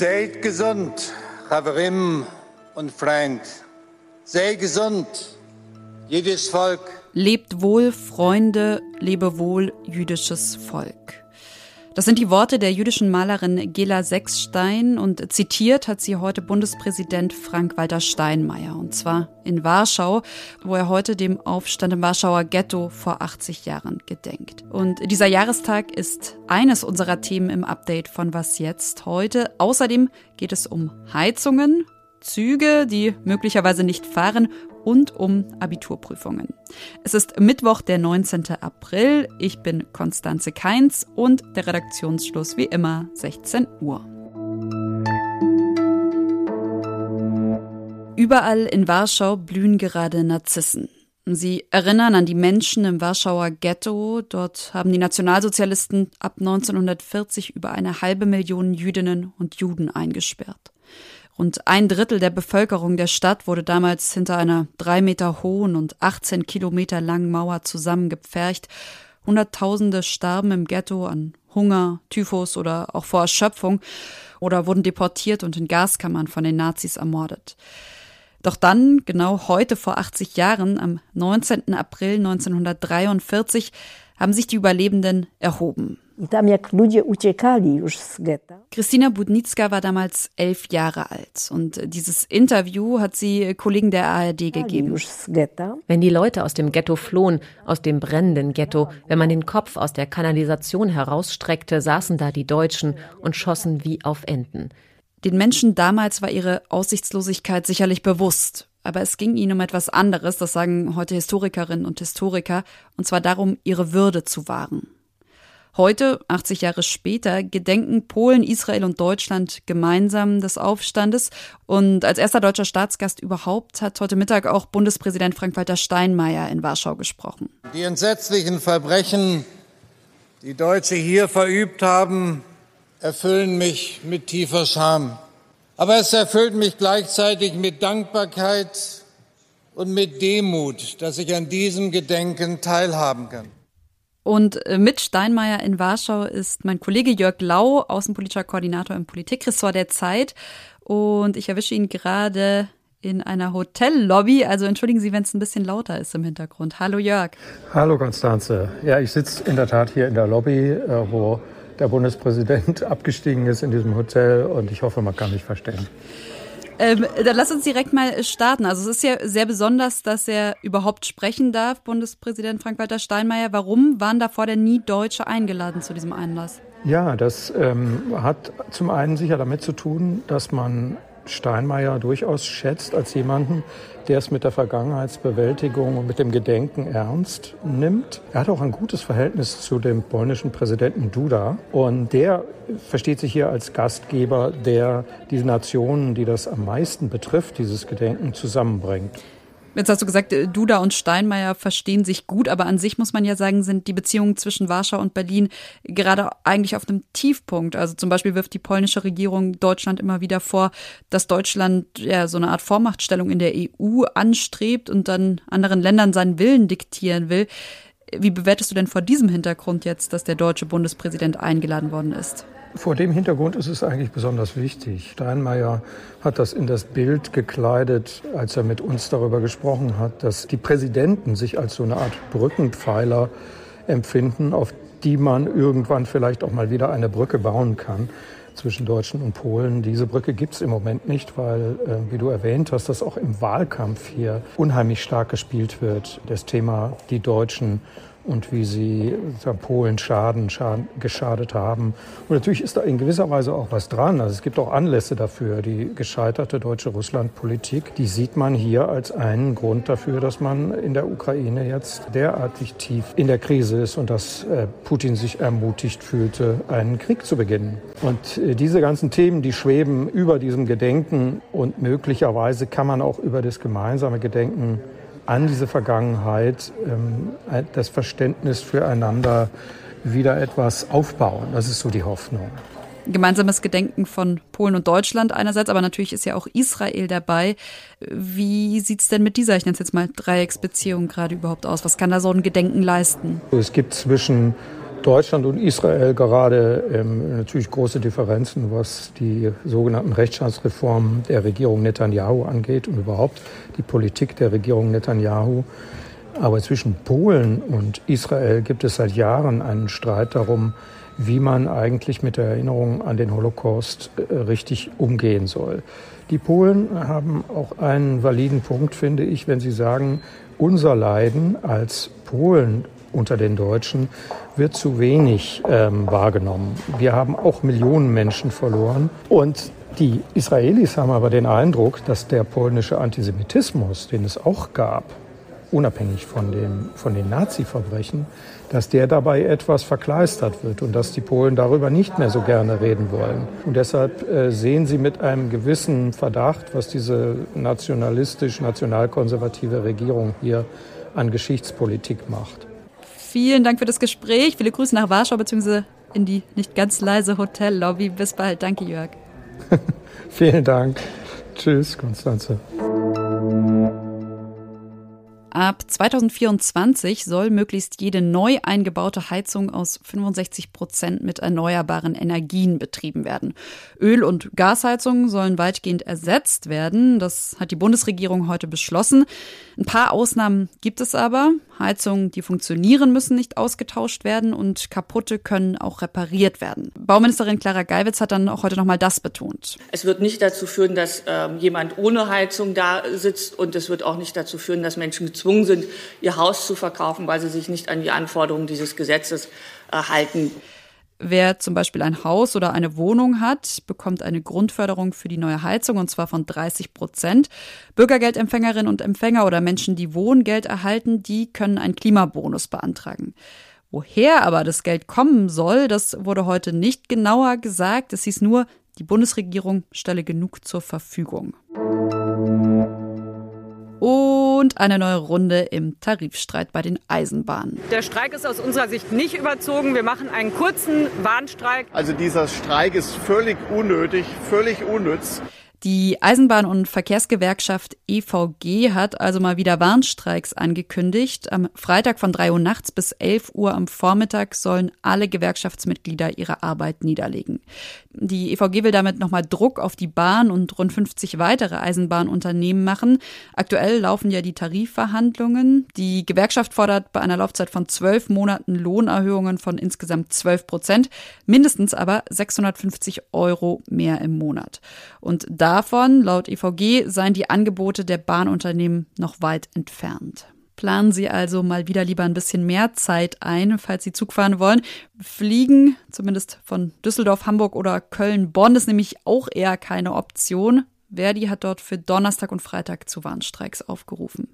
Seid gesund, Haverim und Freund. Sei gesund, jedes Volk. Lebt wohl, Freunde, lebe wohl, jüdisches Volk. Das sind die Worte der jüdischen Malerin Gela Sechsstein und zitiert hat sie heute Bundespräsident Frank-Walter Steinmeier und zwar in Warschau, wo er heute dem Aufstand im Warschauer Ghetto vor 80 Jahren gedenkt. Und dieser Jahrestag ist eines unserer Themen im Update von Was jetzt heute. Außerdem geht es um Heizungen, Züge, die möglicherweise nicht fahren und um Abiturprüfungen. Es ist Mittwoch, der 19. April. Ich bin Konstanze Keins und der Redaktionsschluss wie immer 16 Uhr. Überall in Warschau blühen gerade Narzissen. Sie erinnern an die Menschen im Warschauer Ghetto. Dort haben die Nationalsozialisten ab 1940 über eine halbe Million Jüdinnen und Juden eingesperrt. Rund ein Drittel der Bevölkerung der Stadt wurde damals hinter einer drei Meter hohen und 18 Kilometer langen Mauer zusammengepfercht. Hunderttausende starben im Ghetto an Hunger, Typhus oder auch vor Erschöpfung oder wurden deportiert und in Gaskammern von den Nazis ermordet. Doch dann, genau heute vor 80 Jahren, am 19. April 1943, haben sich die Überlebenden erhoben. Christina Budnicka war damals elf Jahre alt und dieses Interview hat sie Kollegen der ARD gegeben. Wenn die Leute aus dem Ghetto flohen, aus dem brennenden Ghetto, wenn man den Kopf aus der Kanalisation herausstreckte, saßen da die Deutschen und schossen wie auf Enten. Den Menschen damals war ihre Aussichtslosigkeit sicherlich bewusst. Aber es ging ihnen um etwas anderes, das sagen heute Historikerinnen und Historiker, und zwar darum, ihre Würde zu wahren. Heute, 80 Jahre später, gedenken Polen, Israel und Deutschland gemeinsam des Aufstandes. Und als erster deutscher Staatsgast überhaupt hat heute Mittag auch Bundespräsident Frank-Walter Steinmeier in Warschau gesprochen. Die entsetzlichen Verbrechen, die Deutsche hier verübt haben, erfüllen mich mit tiefer Scham. Aber es erfüllt mich gleichzeitig mit Dankbarkeit und mit Demut, dass ich an diesem Gedenken teilhaben kann. Und äh, mit Steinmeier in Warschau ist mein Kollege Jörg Lau, außenpolitischer Koordinator im Politikressort der Zeit. Und ich erwische ihn gerade in einer Hotellobby. Also entschuldigen Sie, wenn es ein bisschen lauter ist im Hintergrund. Hallo Jörg. Hallo Konstanze. Ja, ich sitze in der Tat hier in der Lobby, äh, wo der Bundespräsident abgestiegen ist in diesem Hotel und ich hoffe, man kann mich verstehen. Ähm, dann lass uns direkt mal starten. Also es ist ja sehr besonders, dass er überhaupt sprechen darf, Bundespräsident Frank-Walter Steinmeier. Warum waren davor denn nie Deutsche eingeladen zu diesem Einlass? Ja, das ähm, hat zum einen sicher damit zu tun, dass man Steinmeier durchaus schätzt als jemanden, der es mit der Vergangenheitsbewältigung und mit dem Gedenken ernst nimmt. Er hat auch ein gutes Verhältnis zu dem polnischen Präsidenten Duda und der versteht sich hier als Gastgeber, der die Nationen, die das am meisten betrifft, dieses Gedenken zusammenbringt. Jetzt hast du gesagt, äh, Duda und Steinmeier verstehen sich gut, aber an sich muss man ja sagen, sind die Beziehungen zwischen Warschau und Berlin gerade eigentlich auf einem Tiefpunkt. Also zum Beispiel wirft die polnische Regierung Deutschland immer wieder vor, dass Deutschland ja so eine Art Vormachtstellung in der EU anstrebt und dann anderen Ländern seinen Willen diktieren will. Wie bewertest du denn vor diesem Hintergrund jetzt, dass der deutsche Bundespräsident eingeladen worden ist? Vor dem Hintergrund ist es eigentlich besonders wichtig. Steinmeier hat das in das Bild gekleidet, als er mit uns darüber gesprochen hat, dass die Präsidenten sich als so eine Art Brückenpfeiler empfinden, auf die man irgendwann vielleicht auch mal wieder eine Brücke bauen kann zwischen Deutschen und Polen. Diese Brücke gibt es im Moment nicht, weil, äh, wie du erwähnt hast, das auch im Wahlkampf hier unheimlich stark gespielt wird. Das Thema die Deutschen und wie sie Polen schaden, schaden, geschadet haben. Und natürlich ist da in gewisser Weise auch was dran. Also es gibt auch Anlässe dafür. Die gescheiterte deutsche Russlandpolitik, die sieht man hier als einen Grund dafür, dass man in der Ukraine jetzt derartig tief in der Krise ist und dass äh, Putin sich ermutigt fühlte, einen Krieg zu beginnen. Und äh, diese ganzen Themen, die schweben über diesem Gedenken und möglicherweise kann man auch über das gemeinsame Gedenken an diese Vergangenheit ähm, das Verständnis füreinander wieder etwas aufbauen. Das ist so die Hoffnung. gemeinsames Gedenken von Polen und Deutschland einerseits, aber natürlich ist ja auch Israel dabei. Wie sieht es denn mit dieser, ich nenne es jetzt mal Dreiecksbeziehung gerade überhaupt aus? Was kann da so ein Gedenken leisten? Es gibt zwischen Deutschland und Israel gerade ähm, natürlich große Differenzen, was die sogenannten Rechtsstaatsreformen der Regierung Netanyahu angeht und überhaupt die Politik der Regierung Netanyahu. Aber zwischen Polen und Israel gibt es seit Jahren einen Streit darum, wie man eigentlich mit der Erinnerung an den Holocaust äh, richtig umgehen soll. Die Polen haben auch einen validen Punkt, finde ich, wenn sie sagen, unser Leiden als Polen unter den Deutschen wird zu wenig ähm, wahrgenommen. Wir haben auch Millionen Menschen verloren. Und die Israelis haben aber den Eindruck, dass der polnische Antisemitismus, den es auch gab, unabhängig von, dem, von den Nazi-Verbrechen, dass der dabei etwas verkleistert wird und dass die Polen darüber nicht mehr so gerne reden wollen. Und deshalb äh, sehen sie mit einem gewissen Verdacht, was diese nationalistisch-nationalkonservative Regierung hier an Geschichtspolitik macht. Vielen Dank für das Gespräch. Viele Grüße nach Warschau bzw. in die nicht ganz leise Hotellobby. Bis bald. Danke, Jörg. Vielen Dank. Tschüss, Konstanze. Ab 2024 soll möglichst jede neu eingebaute Heizung aus 65 Prozent mit erneuerbaren Energien betrieben werden. Öl- und Gasheizungen sollen weitgehend ersetzt werden. Das hat die Bundesregierung heute beschlossen. Ein paar Ausnahmen gibt es aber. Heizungen, die funktionieren, müssen nicht ausgetauscht werden und kaputte können auch repariert werden. Bauministerin Clara Geiwitz hat dann auch heute nochmal das betont. Es wird nicht dazu führen, dass ähm, jemand ohne Heizung da sitzt und es wird auch nicht dazu führen, dass Menschen gezwungen sind, ihr Haus zu verkaufen, weil sie sich nicht an die Anforderungen dieses Gesetzes äh, halten. Wer zum Beispiel ein Haus oder eine Wohnung hat, bekommt eine Grundförderung für die neue Heizung und zwar von 30 Prozent. Bürgergeldempfängerinnen und Empfänger oder Menschen, die Wohngeld erhalten, die können einen Klimabonus beantragen. Woher aber das Geld kommen soll, das wurde heute nicht genauer gesagt. Es hieß nur, die Bundesregierung stelle genug zur Verfügung und eine neue Runde im Tarifstreit bei den Eisenbahnen. Der Streik ist aus unserer Sicht nicht überzogen. Wir machen einen kurzen Warnstreik. Also dieser Streik ist völlig unnötig, völlig unnütz. Die Eisenbahn- und Verkehrsgewerkschaft EVG hat also mal wieder Warnstreiks angekündigt. Am Freitag von 3 Uhr nachts bis 11 Uhr am Vormittag sollen alle Gewerkschaftsmitglieder ihre Arbeit niederlegen. Die EVG will damit nochmal Druck auf die Bahn und rund 50 weitere Eisenbahnunternehmen machen. Aktuell laufen ja die Tarifverhandlungen. Die Gewerkschaft fordert bei einer Laufzeit von zwölf Monaten Lohnerhöhungen von insgesamt 12 Prozent, mindestens aber 650 Euro mehr im Monat. Und davon, laut EVG, seien die Angebote der Bahnunternehmen noch weit entfernt. Planen Sie also mal wieder lieber ein bisschen mehr Zeit ein, falls Sie Zug fahren wollen. Fliegen, zumindest von Düsseldorf, Hamburg oder Köln, Bonn, ist nämlich auch eher keine Option. Verdi hat dort für Donnerstag und Freitag zu Warnstreiks aufgerufen.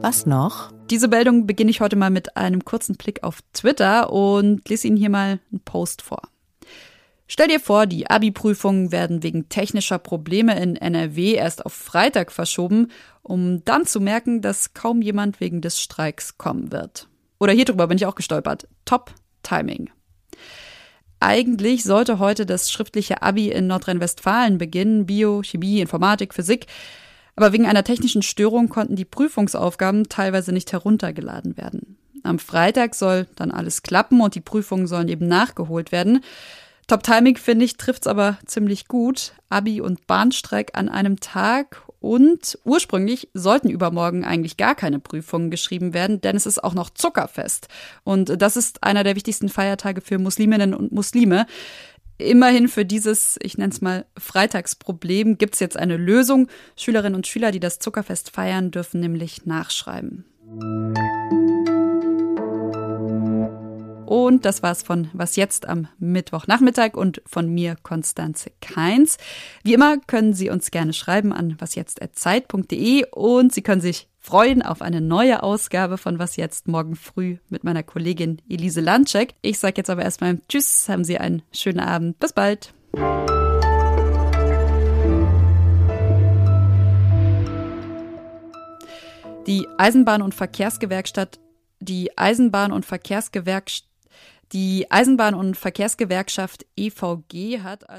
Was noch? Diese Meldung beginne ich heute mal mit einem kurzen Blick auf Twitter und lese Ihnen hier mal einen Post vor. Stell dir vor, die Abi-Prüfungen werden wegen technischer Probleme in NRW erst auf Freitag verschoben, um dann zu merken, dass kaum jemand wegen des Streiks kommen wird. Oder hier drüber bin ich auch gestolpert. Top Timing. Eigentlich sollte heute das schriftliche Abi in Nordrhein-Westfalen beginnen, Bio, Chemie, Informatik, Physik. Aber wegen einer technischen Störung konnten die Prüfungsaufgaben teilweise nicht heruntergeladen werden. Am Freitag soll dann alles klappen und die Prüfungen sollen eben nachgeholt werden. Top Timing, finde ich, trifft's aber ziemlich gut. Abi und Bahnstreik an einem Tag und ursprünglich sollten übermorgen eigentlich gar keine Prüfungen geschrieben werden, denn es ist auch noch Zuckerfest. Und das ist einer der wichtigsten Feiertage für Musliminnen und Muslime. Immerhin für dieses, ich nenne es mal, Freitagsproblem gibt's jetzt eine Lösung. Schülerinnen und Schüler, die das Zuckerfest feiern, dürfen nämlich nachschreiben. Und das war's von Was jetzt am Mittwochnachmittag und von mir, Konstanze Keins. Wie immer können Sie uns gerne schreiben an wasjetzt.zeit.de und Sie können sich freuen auf eine neue Ausgabe von Was jetzt morgen früh mit meiner Kollegin Elise Landcheck. Ich sage jetzt aber erstmal Tschüss, haben Sie einen schönen Abend. Bis bald. Die Eisenbahn- und Verkehrsgewerkschaft die Eisenbahn- und Verkehrsgewerkschaft Die Eisenbahn- und Verkehrsgewerkschaft EVG hat